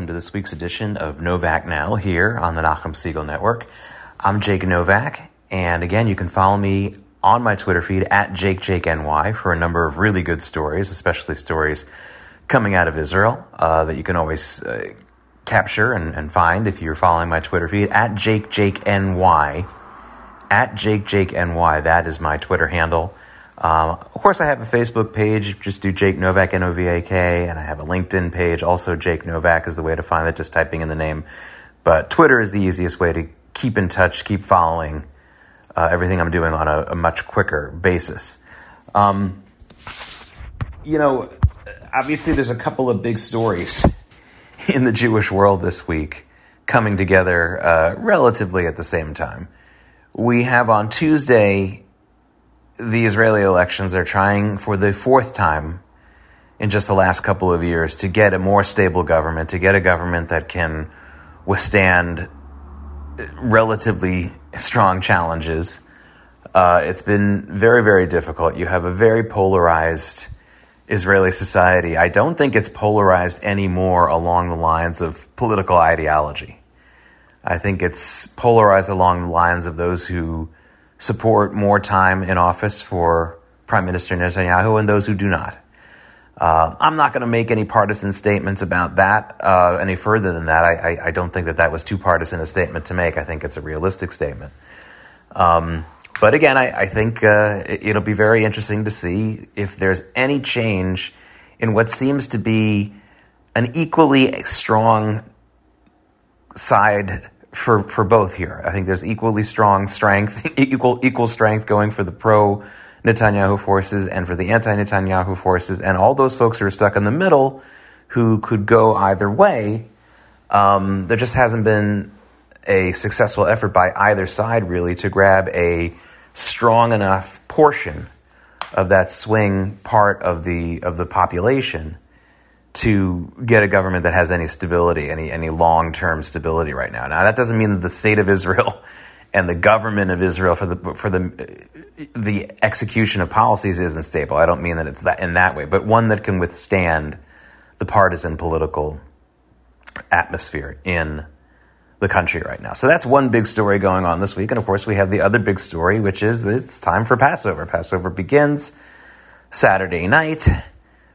Welcome to this week's edition of Novak Now here on the Nachum Segal Network. I'm Jake Novak, and again, you can follow me on my Twitter feed at JakeJakeNY for a number of really good stories, especially stories coming out of Israel uh, that you can always uh, capture and, and, find if you're following my Twitter feed at JakeJakeNY. At JakeJakeNY, that is my Twitter handle. Um, of course, I have a Facebook page. Just do Jake Novak, N O V A K, and I have a LinkedIn page. Also, Jake Novak is the way to find it, just typing in the name. But Twitter is the easiest way to keep in touch, keep following uh, everything I'm doing on a, a much quicker basis. Um, you know, obviously, there's a couple of big stories in the Jewish world this week coming together uh, relatively at the same time. We have on Tuesday the Israeli elections, they're trying for the fourth time in just the last couple of years to get a more stable government, to get a government that can withstand relatively strong challenges. Uh, it's been very, very difficult. You have a very polarized Israeli society. I don't think it's polarized anymore along the lines of political ideology. I think it's polarized along the lines of those who support more time in office for Prime Minister Netanyahu and those who do not. Uh, I'm not going to make any partisan statements about that uh, any further than that. I, I, I, don't think that that was too partisan a statement to make. I think it's a realistic statement. Um, but again, I, I think uh, it, will be very interesting to see if there's any change in what seems to be an equally strong side for for both here. I think there's equally strong strength, equal equal strength going for the pro Netanyahu forces and for the anti Netanyahu forces, and all those folks who are stuck in the middle, who could go either way. Um, there just hasn't been a successful effort by either side really to grab a strong enough portion of that swing part of the of the population to get a government that has any stability, any any long term stability right now. Now that doesn't mean that the state of Israel and the government of Israel for the for the the execution of policies isn't stable. I don't mean that it's that in that way, but one that can withstand the partisan political atmosphere in the country right now. So that's one big story going on this week, and of course we have the other big story, which is it's time for Passover. Passover begins Saturday night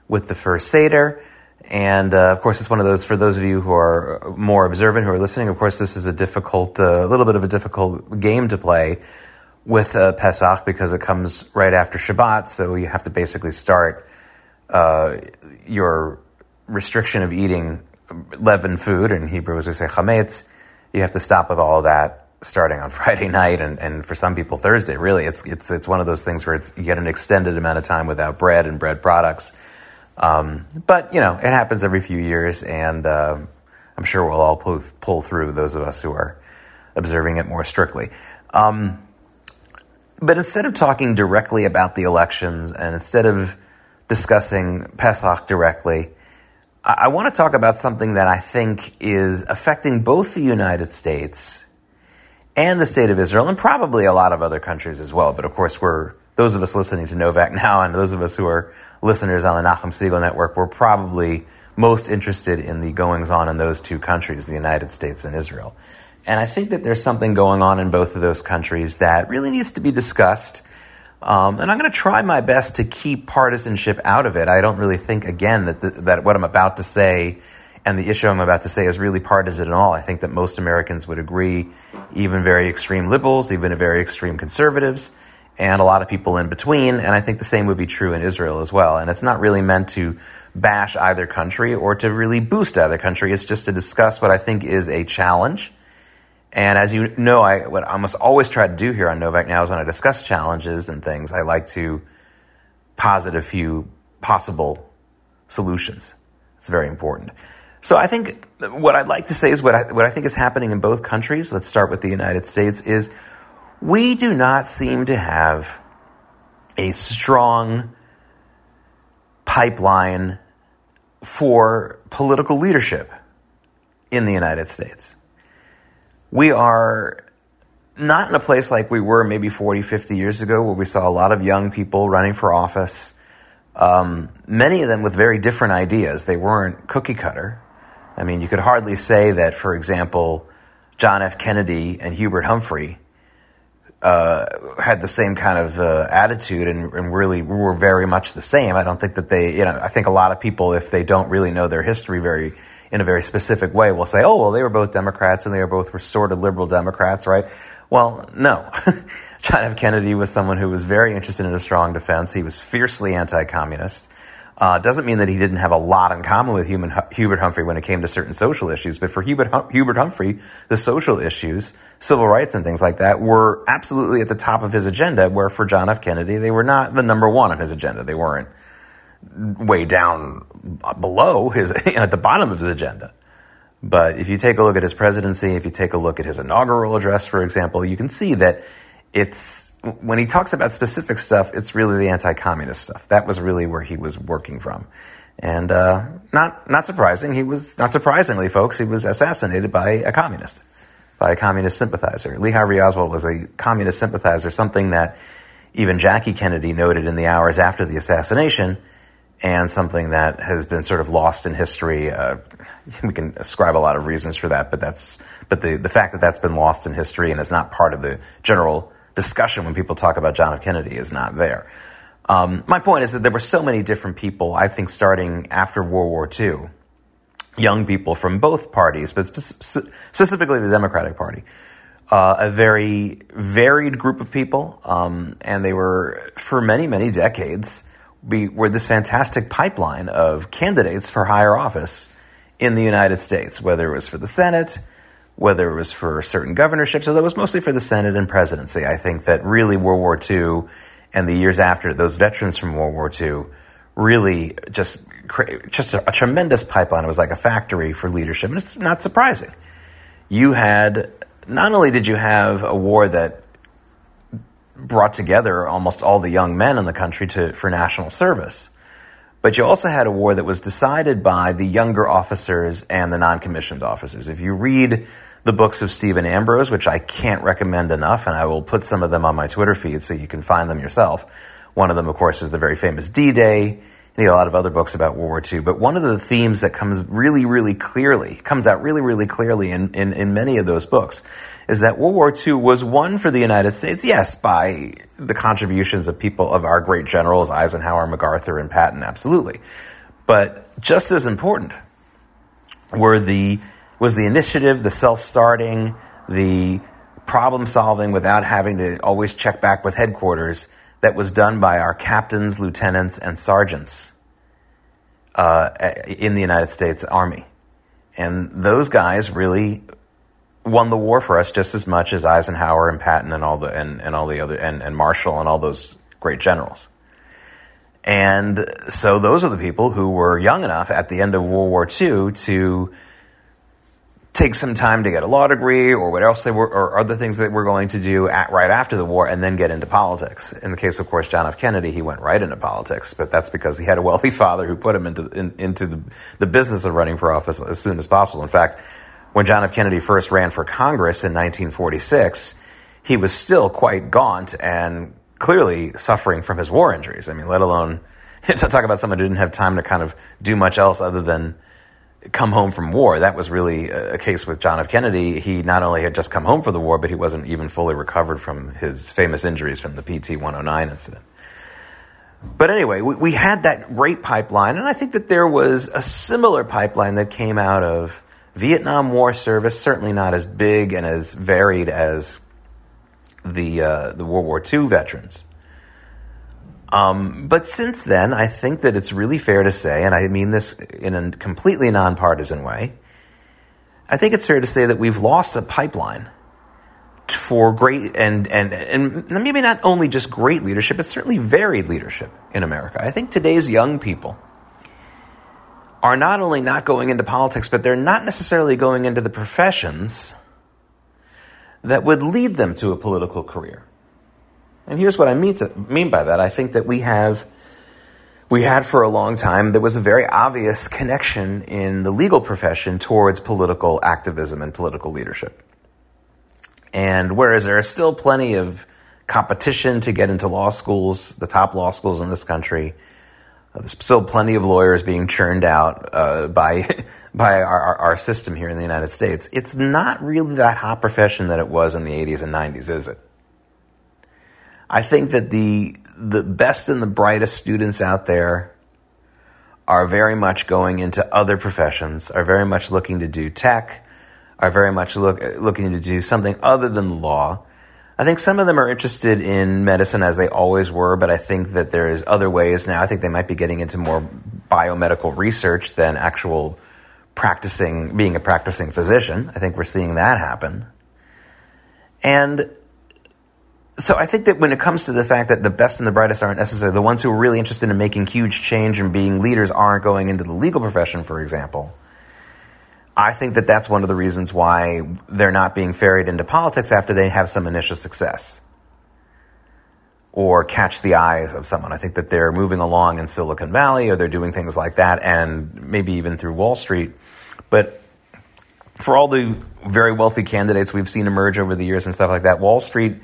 with the first Seder. And uh, of course, it's one of those for those of you who are more observant, who are listening. Of course, this is a difficult, a uh, little bit of a difficult game to play with uh, Pesach because it comes right after Shabbat. So you have to basically start uh, your restriction of eating leavened food. In Hebrew, as we say chametz, you have to stop with all that starting on Friday night, and, and for some people Thursday. Really, it's it's it's one of those things where it's you get an extended amount of time without bread and bread products um, but you know, it happens every few years, and uh, I'm sure we'll all pull, pull, through. Those of us who are observing it more strictly. Um, but instead of talking directly about the elections, and instead of discussing Pesach directly, I, I want to talk about something that I think is affecting both the United States and the state of Israel, and probably a lot of other countries as well. But of course, we're those of us listening to Novak now, and those of us who are listeners on the Nachum Segal Network were probably most interested in the goings on in those two countries, the United States and Israel. And I think that there's something going on in both of those countries that really needs to be discussed. Um, and I'm going to try my best to keep partisanship out of it. I don't really think, again, that, the, that what I'm about to say and the issue I'm about to say is really partisan at all. I think that most Americans would agree, even very extreme liberals, even very extreme conservatives, and a lot of people in between. And I think the same would be true in Israel as well. And it's not really meant to bash either country or to really boost either country. It's just to discuss what I think is a challenge. And as you know, I, what I must always try to do here on Novak Now is when I discuss challenges and things, I like to posit a few possible solutions. It's very important. So I think what I'd like to say is what I, what I think is happening in both countries. Let's start with the United States is we do not seem to have a strong pipeline for political leadership in the United States. We are not in a place like we were maybe 40, 50 years ago, where we saw a lot of young people running for office, um, many of them with very different ideas. They weren't cookie cutter. I mean, you could hardly say that, for example, John F. Kennedy and Hubert Humphrey uh, had the same kind of uh, attitude and, and, really were very much the same. I don't think that they, you know, I think a lot of people, if they don't really know their history very in a very specific way, will say, "Oh, well, they were both Democrats and they were both sort of liberal Democrats, right?" Well, no. John F. Kennedy was someone who was very interested in a strong defense. He was fiercely anti-communist. Uh, doesn't mean that he didn't have a lot in common with human, Hubert Humphrey when it came to certain social issues, but for Hubert, Hubert Humphrey, the social issues, civil rights and things like that were absolutely at the top of his agenda, where for John F. Kennedy, they were not the number one on his agenda. They weren't way down below his, at the bottom of his agenda. But if you take a look at his presidency, if you take a look at his inaugural address, for example, you can see that it's when he talks about specific stuff, it's really the anti-communist stuff. That was really where he was working from, and uh, not not surprising. He was not surprisingly, folks. He was assassinated by a communist, by a communist sympathizer. Lee Harvey Oswald was a communist sympathizer, something that even Jackie Kennedy noted in the hours after the assassination, and something that has been sort of lost in history. Uh, we can ascribe a lot of reasons for that, but that's but the the fact that that's been lost in history and is not part of the general discussion when people talk about John F. Kennedy is not there. Um, my point is that there were so many different people, I think, starting after World War II, young people from both parties, but spe- specifically the Democratic Party, uh, a very varied group of people, um, and they were, for many, many decades, be, were this fantastic pipeline of candidates for higher office in the United States, whether it was for the Senate, whether it was for certain governorships, although it was mostly for the Senate and presidency. I think that really World War II and the years after, those veterans from World War II really just just a, a tremendous pipeline. It was like a factory for leadership, and it's not surprising. You had not only did you have a war that brought together almost all the young men in the country to for national service, but you also had a war that was decided by the younger officers and the non-commissioned officers. If you read the books of Stephen Ambrose, which I can't recommend enough, and I will put some of them on my Twitter feed so you can find them yourself. One of them, of course, is the very famous And a lot of other books about World War II. But one of the themes that comes really, really clearly, comes out really, really clearly in, in, in many of those books, is that World War II was won for the United States, yes, by the contributions of people, of our great generals, Eisenhower, MacArthur, and Patton, absolutely. But just as important were the was the initiative, the self starting, the problem solving without having to always check back with headquarters that was done by our captains, lieutenants, and sergeants uh, in the United States Army. And those guys really won the war for us just as much as Eisenhower and Patton and all the and, and all the other and, and Marshall and all those great generals. And so those are the people who were young enough at the end of World War II to take some time to get a law degree or what else they were, or other things that we're going to do at, right after the war and then get into politics. In the case, of course, John F. Kennedy, he went right into politics, but that's because he had a wealthy father who put him into, in, into the, the business of running for office as soon as possible. In fact, when John F. Kennedy first ran for Congress in 1946, he was still quite gaunt and clearly suffering from his war injuries. I mean, let alone talk about someone who didn't have time to kind of do much else other than come home from war. That was really a case with John F. Kennedy. He not only had just come home from the war, but he wasn't even fully recovered from his famous injuries from the PT 109 incident. But anyway, we, we, had that great pipeline, and I think that there was a similar pipeline that came out of Vietnam War service, certainly not as big and as varied as the, uh, the World War II veterans. Um, but since then, I think that it's really fair to say, and I mean this in a completely nonpartisan way, I think it's fair to say that we've lost a pipeline for great and, and, and maybe not only just great leadership, but certainly varied leadership in America. I think today's young people are not only not going into politics, but they're not necessarily going into the professions that would lead them to a political career. And here's what I mean, to, mean by that. I think that we have, we had for a long time, there was a very obvious connection in the legal profession towards political activism and political leadership. And whereas there are still plenty of competition to get into law schools, the top law schools in this country, There's still plenty of lawyers being churned out uh, by by our, our, system here in the United States. It's not really that hot profession that it was in the 80s and 90s, is it? I think that the the best and the brightest students out there are very much going into other professions, are very much looking to do tech, are very much look, looking to do something other than law. I think some of them are interested in medicine as they always were, but I think that there's other ways now. I think they might be getting into more biomedical research than actual practicing, being a practicing physician. I think we're seeing that happen. And so I think that when it comes to the fact that the best and the brightest aren't necessarily the ones who are really interested in making huge change and being leaders aren't going into the legal profession, for example. I think that that's one of the reasons why they're not being ferried into politics after they have some initial success or catch the eyes of someone. I think that they're moving along in Silicon Valley or they're doing things like that and maybe even through Wall Street. But for all the very wealthy candidates we've seen emerge over the years and stuff like that, Wall Street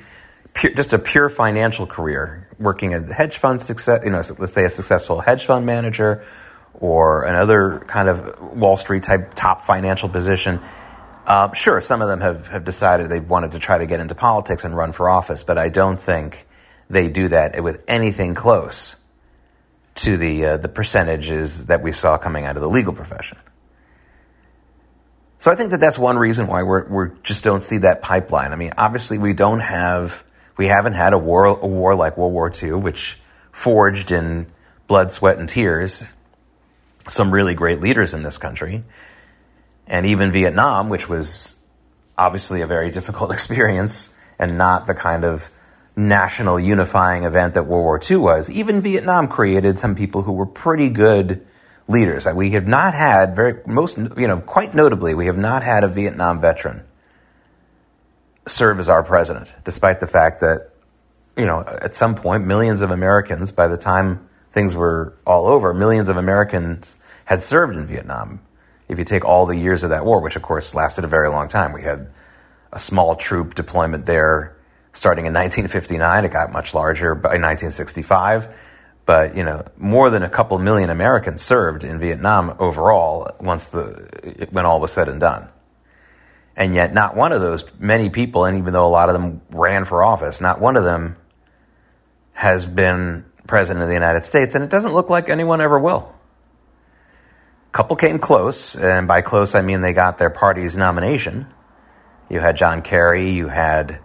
pure, just a pure financial career, working as a hedge fund success, you know, let's say a successful hedge fund manager or another kind of Wall Street type top financial position. Uh, sure, some of them have, have decided they wanted to try to get into politics and run for office, but I don't think they do that with anything close to the uh, the percentages that we saw coming out of the legal profession. So I think that that's one reason why we're we just don't see that pipeline. I mean, obviously we don't have we haven't had a war, a war like World War II, which forged in blood, sweat, and tears some really great leaders in this country. And even Vietnam, which was obviously a very difficult experience and not the kind of national unifying event that World War II was, even Vietnam created some people who were pretty good leaders. We have not had very most you know quite notably we have not had a Vietnam veteran serve as our president, despite the fact that, you know, at some point, millions of Americans, by the time things were all over, millions of Americans had served in Vietnam. If you take all the years of that war, which of course lasted a very long time, we had a small troop deployment there starting in 1959. It got much larger by 1965. But, you know, more than a couple million Americans served in Vietnam overall once the, when all was said and done. And yet, not one of those many people, and even though a lot of them ran for office, not one of them has been president of the United States, and it doesn't look like anyone ever will. A couple came close, and by close I mean they got their party's nomination. You had John Kerry, you had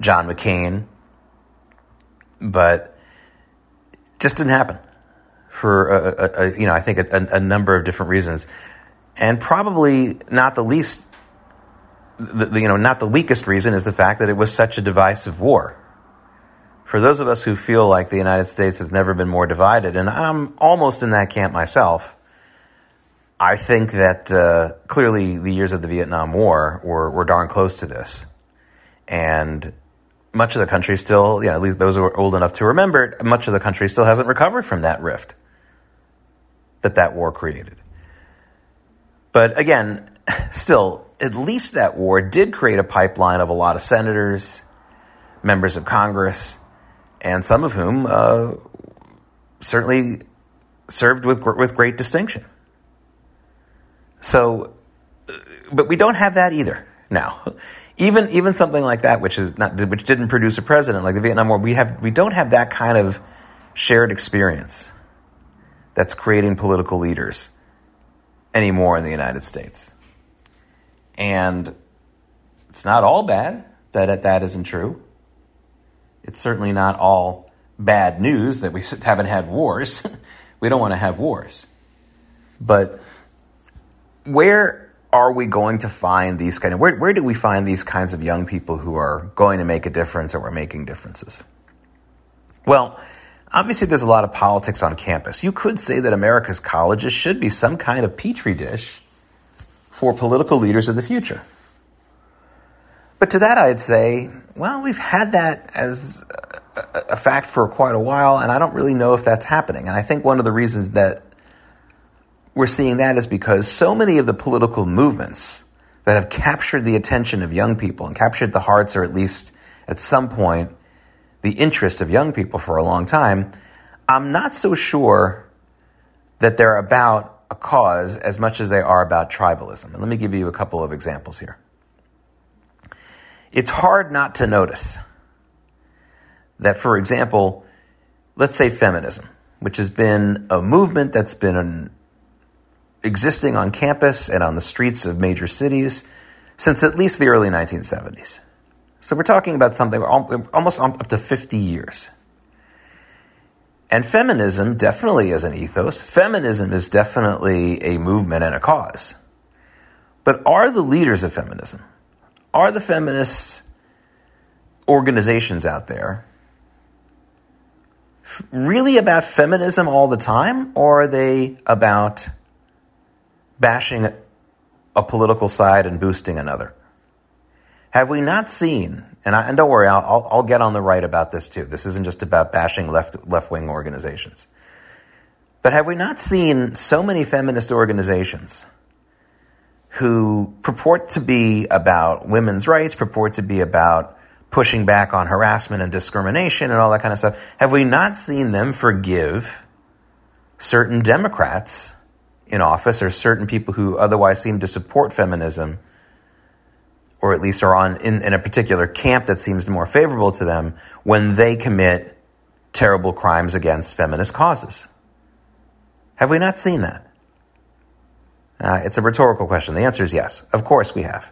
John McCain, but just didn't happen for a, a, a, you know I think a, number of different reasons, and probably not the least the, the, you know, not the weakest reason is the fact that it was such a divisive war. For those of us who feel like the United States has never been more divided, and I'm almost in that camp myself, I think that uh, clearly the years of the Vietnam War were, were darn close to this. And much of the country still, you know, at least those who are old enough to remember it, much of the country still hasn't recovered from that rift that that war created. But again, still, at least that war did create a pipeline of a lot of senators, members of Congress, and some of whom uh, certainly served with with great distinction. So, uh, but we don't have that either now. Even even something like that, which is not which didn't produce a president like the Vietnam War, we have we don't have that kind of shared experience that's creating political leaders anymore in the United States. And it's not all bad that that isn't true. It's certainly not all bad news that we haven't had wars. we don't want to have wars. But where are we going to find these kind of where, where do we find these kinds of young people who are going to make a difference or are making differences? Well, obviously there's a lot of politics on campus. You could say that America's colleges should be some kind of petri dish for political leaders of the future. But to that, I'd say, well, we've had that as a, fact for quite a while, and I don't really know if that's happening. And I think one of the reasons that we're seeing that is because so many of the political movements that have captured the attention of young people and captured the hearts, or at least at some point, the interest of young people for a long time, I'm not so sure that they're about a cause as much as they are about tribalism. And let me give you a couple of examples here. It's hard not to notice that, for example, let's say feminism, which has been a movement that's been an, existing on campus and on the streets of major cities since at least the early 1970s. So we're talking about something almost up to 50 years. And feminism definitely is an ethos. Feminism is definitely a movement and a cause. But are the leaders of feminism, are the feminist organizations out there really about feminism all the time, or are they about bashing a political side and boosting another? Have we not seen, and, I, and don't worry, I'll, I'll get on the right about this too. This isn't just about bashing left left wing organizations. But have we not seen so many feminist organizations who purport to be about women's rights, purport to be about pushing back on harassment and discrimination and all that kind of stuff? Have we not seen them forgive certain Democrats in office or certain people who otherwise seem to support feminism? Or at least are on in, in a particular camp that seems more favorable to them when they commit terrible crimes against feminist causes. Have we not seen that? Uh, it's a rhetorical question. The answer is yes. Of course we have.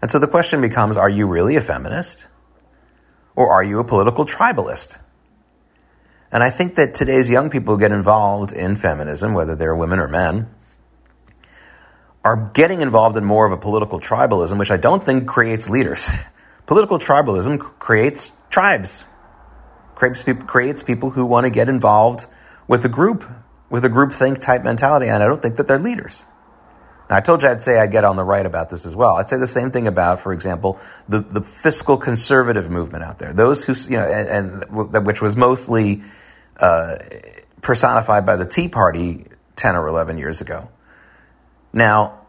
And so the question becomes are you really a feminist? Or are you a political tribalist? And I think that today's young people get involved in feminism, whether they're women or men, are getting involved in more of a political tribalism, which I don't think creates leaders. Political tribalism creates tribes, creates people, creates people who want to get involved with a group, with a groupthink type mentality, and I don't think that they're leaders. Now, I told you I'd say I'd get on the right about this as well. I'd say the same thing about, for example, the, the fiscal conservative movement out there. Those who, you know, and, and which was mostly uh, personified by the Tea Party 10 or 11 years ago. Now,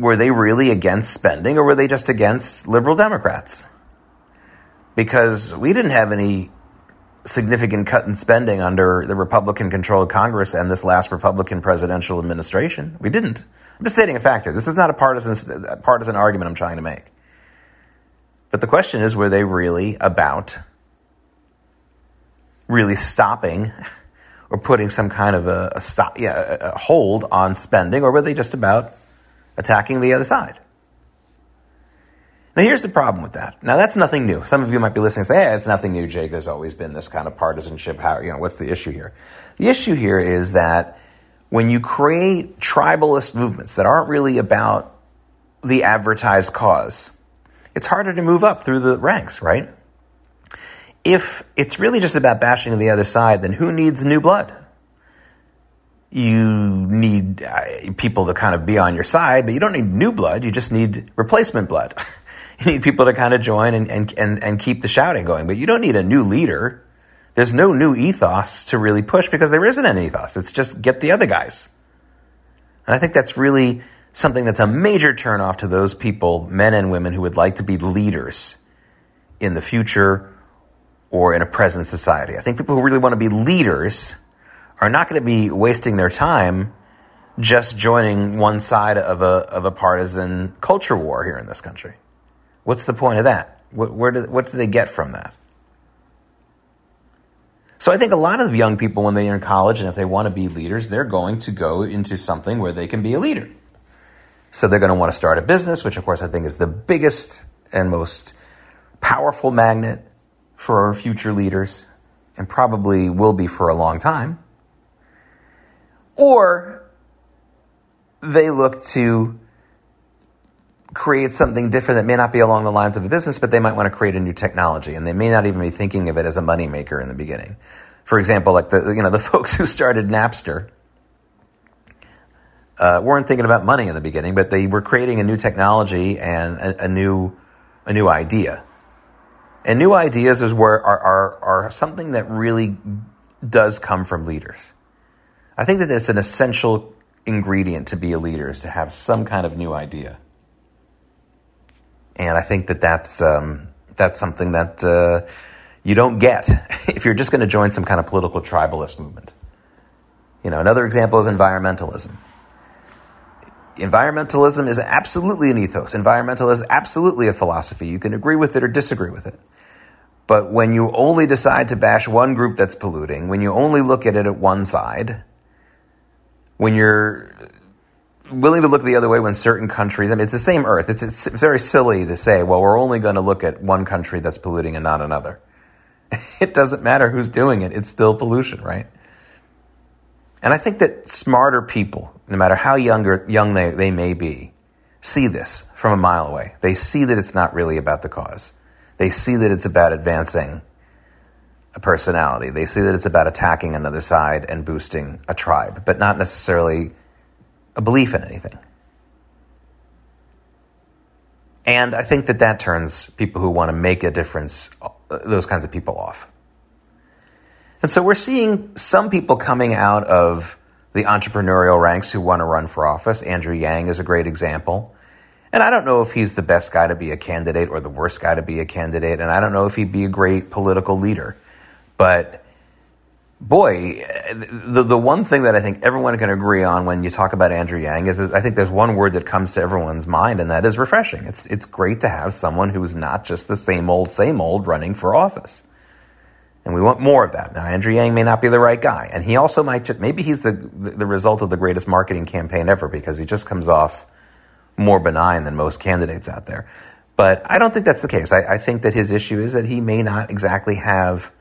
were they really against spending or were they just against liberal Democrats? Because we didn't have any significant cut in spending under the Republican controlled Congress and this last Republican presidential administration. We didn't. I'm just stating a factor. This is not a partisan, partisan argument I'm trying to make. But the question is were they really about really stopping or putting some kind of a, a stop, yeah, a hold on spending, or were they just about attacking the other side? Now, here's the problem with that. Now, that's nothing new. Some of you might be listening and say, "Hey, it's nothing new, Jake. There's always been this kind of partisanship. How, you know, what's the issue here?" The issue here is that when you create tribalist movements that aren't really about the advertised cause, it's harder to move up through the ranks, right? If it's really just about bashing the other side, then who needs new blood? You need uh, people to kind of be on your side, but you don't need new blood. You just need replacement blood. you need people to kind of join and, and, and, and keep the shouting going, but you don't need a new leader. There's no new ethos to really push because there isn't an ethos. It's just get the other guys. And I think that's really something that's a major turnoff to those people, men and women, who would like to be leaders in the future or in a present society. I think people who really want to be leaders are not going to be wasting their time just joining one side of a, of a partisan culture war here in this country. What's the point of that? What, where do, what do they get from that? So I think a lot of young people, when they're in college and if they want to be leaders, they're going to go into something where they can be a leader. So they're going to want to start a business, which of course I think is the biggest and most powerful magnet for our future leaders and probably will be for a long time. Or they look to create something different that may not be along the lines of a business, but they might want to create a new technology, and they may not even be thinking of it as a moneymaker in the beginning. For example, like the you know the folks who started Napster uh, weren't thinking about money in the beginning, but they were creating a new technology and a, a new a new idea. And new ideas is where are, are, are something that really does come from leaders. I think that it's an essential ingredient to be a leader is to have some kind of new idea. And I think that that's, um, that's something that uh, you don't get if you're just going to join some kind of political tribalist movement. You know, another example is environmentalism. Environmentalism is absolutely an ethos. Environmentalism is absolutely a philosophy. You can agree with it or disagree with it. But when you only decide to bash one group that's polluting, when you only look at it at one side, when you're willing to look the other way when certain countries, I mean, it's the same earth. It's, it's very silly to say, well, we're only going to look at one country that's polluting and not another. It doesn't matter who's doing it, it's still pollution, right? And I think that smarter people, no matter how younger, young they, they may be, see this from a mile away. They see that it's not really about the cause. They see that it's about advancing a personality. They see that it's about attacking another side and boosting a tribe, but not necessarily a belief in anything. And I think that that turns people who want to make a difference, uh, those kinds of people off. And so we're seeing some people coming out of the entrepreneurial ranks who want to run for office. Andrew Yang is a great example. And I don't know if he's the best guy to be a candidate or the worst guy to be a candidate. And I don't know if he'd be a great political leader. But boy, the, the one thing that I think everyone can agree on when you talk about Andrew Yang is I think there's one word that comes to everyone's mind, and that is refreshing. It's, it's great to have someone who's not just the same old, same old running for office. And we want more of that. Now, Andrew Yang may not be the right guy. And he also might just, maybe he's the, the result of the greatest marketing campaign ever because he just comes off more benign than most candidates out there. But I don't think that's the case. I, I think that his issue is that he may not exactly have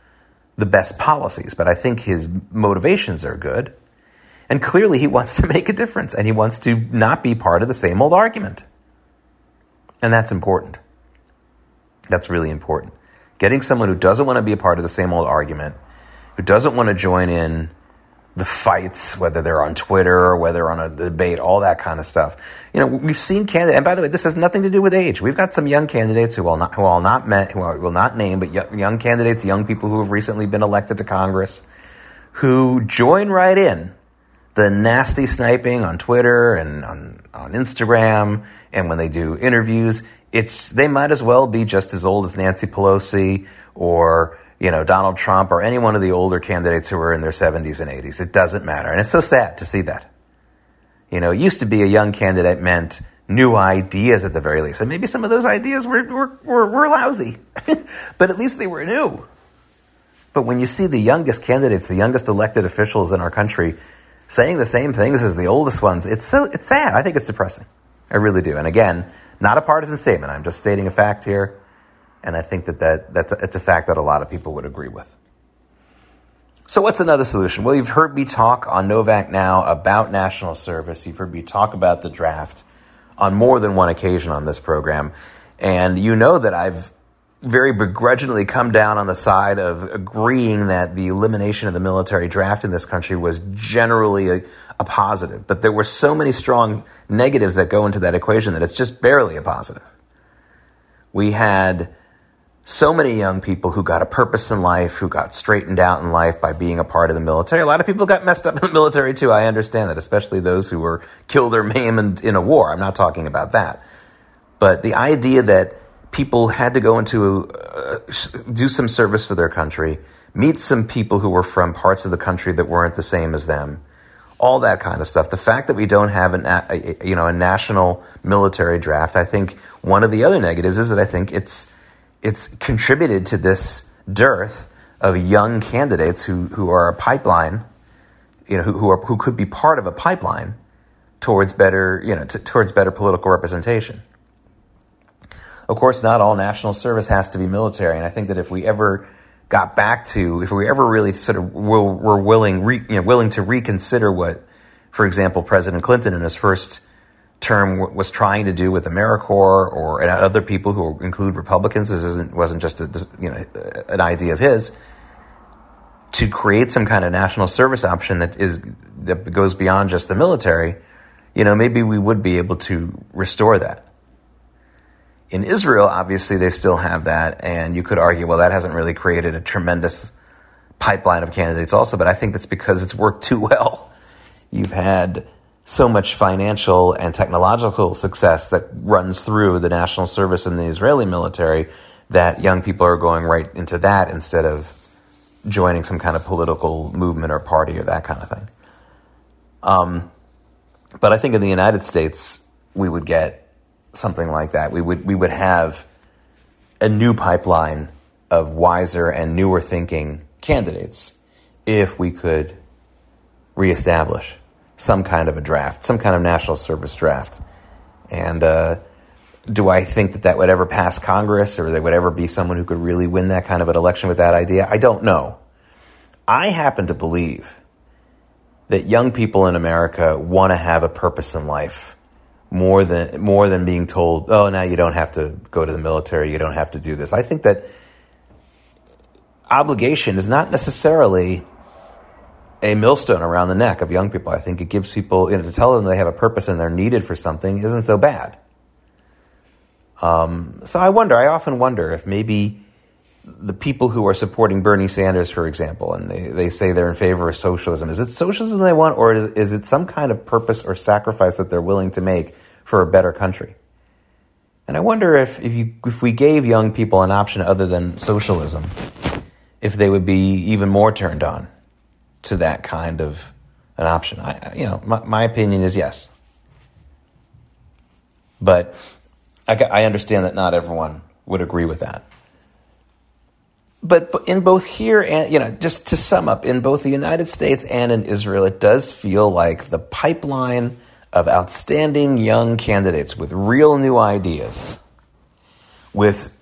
the best policies, but I think his motivations are good. And clearly he wants to make a difference and he wants to not be part of the same old argument. And that's important. That's really important. Getting someone who doesn't want to be a part of the same old argument, who doesn't want to join in the fights, whether they're on Twitter or whether on a debate, all that kind of stuff. You know, we've seen candidates, and by the way, this has nothing to do with age. We've got some young candidates who will not, who will not met, who will not name, but young candidates, young people who have recently been elected to Congress, who join right in the nasty sniping on Twitter and on, on Instagram, and when they do interviews, it's they might as well be just as old as Nancy Pelosi or you know, Donald Trump or any one of the older candidates who were in their 70s and 80s. It doesn't matter. And it's so sad to see that. You know, it used to be a young candidate meant new ideas at the very least. And maybe some of those ideas were, were, were, were lousy, but at least they were new. But when you see the youngest candidates, the youngest elected officials in our country saying the same things as the oldest ones, it's so it's sad. I think it's depressing. I really do. And again, not a partisan statement. I'm just stating a fact here. And I think that, that that's a, it's a fact that a lot of people would agree with. So, what's another solution? Well, you've heard me talk on Novak now about national service. You've heard me talk about the draft on more than one occasion on this program. And you know that I've very begrudgingly come down on the side of agreeing that the elimination of the military draft in this country was generally a, a positive. But there were so many strong negatives that go into that equation that it's just barely a positive. We had so many young people who got a purpose in life, who got straightened out in life by being a part of the military. A lot of people got messed up in the military too. I understand that, especially those who were killed or maimed in a war. I'm not talking about that. But the idea that people had to go into, uh, do some service for their country, meet some people who were from parts of the country that weren't the same as them, all that kind of stuff. The fact that we don't have an, a, you know, a national military draft, I think one of the other negatives is that I think it's, it's contributed to this dearth of young candidates who, who are a pipeline, you know, who, who, are, who could be part of a pipeline towards better, you know, t- towards better political representation. Of course, not all national service has to be military, and I think that if we ever got back to, if we ever really sort of were, were willing, re, you know, willing to reconsider what, for example, President Clinton in his first term was trying to do with AmeriCorps or other people who include Republicans. This isn't, wasn't just a, you know, an idea of his to create some kind of national service option that is that goes beyond just the military. You know, maybe we would be able to restore that. In Israel, obviously, they still have that, and you could argue, well, that hasn't really created a tremendous pipeline of candidates, also. But I think that's because it's worked too well. You've had so much financial and technological success that runs through the national service in the Israeli military that young people are going right into that instead of joining some kind of political movement or party or that kind of thing. Um, but I think in the United States, we would get something like that. We would we would have a new pipeline of wiser and newer thinking candidates if we could reestablish some kind of a draft, some kind of national service draft. And uh, do I think that that would ever pass Congress or there would ever be someone who could really win that kind of an election with that idea? I don't know. I happen to believe that young people in America want to have a purpose in life more than more than being told, "Oh, now you don't have to go to the military, you don't have to do this." I think that obligation is not necessarily a millstone around the neck of young people. I think it gives people you know, to tell them they have a purpose and they're needed for something isn't so bad. Um, so I wonder. I often wonder if maybe the people who are supporting Bernie Sanders, for example, and they, they say they're in favor of socialism, is it socialism they want, or is it some kind of purpose or sacrifice that they're willing to make for a better country? And I wonder if, if, you, if we gave young people an option other than socialism, if they would be even more turned on to that kind of an option. I, you know, my, my opinion is yes. But I, I understand that not everyone would agree with that but in both here and you know just to sum up in both the united states and in israel it does feel like the pipeline of outstanding young candidates with real new ideas with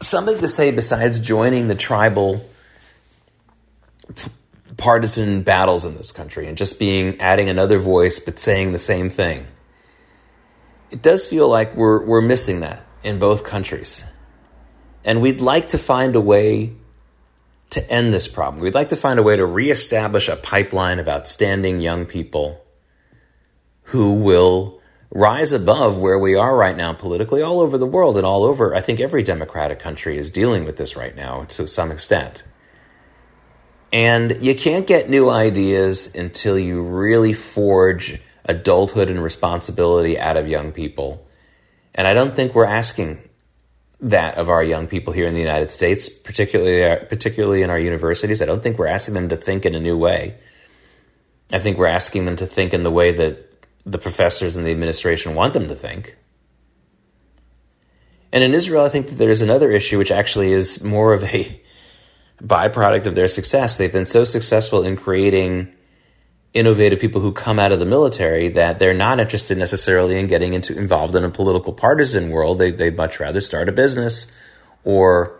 something to say besides joining the tribal partisan battles in this country and just being adding another voice but saying the same thing it does feel like we're we're missing that in both countries and we'd like to find a way to end this problem. We'd like to find a way to reestablish a pipeline of outstanding young people who will rise above where we are right now politically all over the world and all over. I think every democratic country is dealing with this right now to some extent. And you can't get new ideas until you really forge adulthood and responsibility out of young people. And I don't think we're asking that of our young people here in the United States, particularly particularly in our universities. I don't think we're asking them to think in a new way. I think we're asking them to think in the way that the professors and the administration want them to think. And in Israel, I think that there's another issue which actually is more of a byproduct of their success. They've been so successful in creating innovative people who come out of the military that they're not interested necessarily in getting into involved in a political partisan world. They they'd much rather start a business or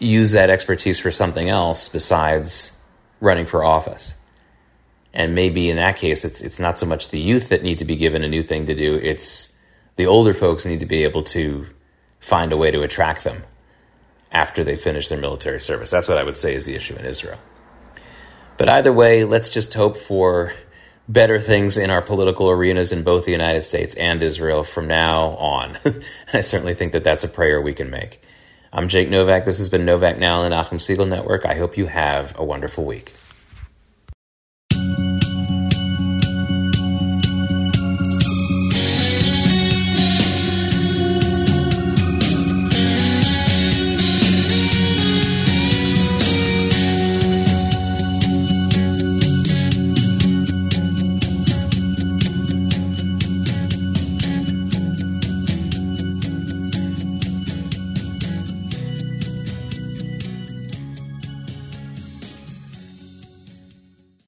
use that expertise for something else besides running for office. And maybe in that case it's it's not so much the youth that need to be given a new thing to do, it's the older folks need to be able to find a way to attract them after they finish their military service. That's what I would say is the issue in Israel. But either way, let's just hope for better things in our political arenas in both the United States and Israel from now on. I certainly think that that's a prayer we can make. I'm Jake Novak. This has been Novak Now on the Nachum Segal Network. I hope you have a wonderful week.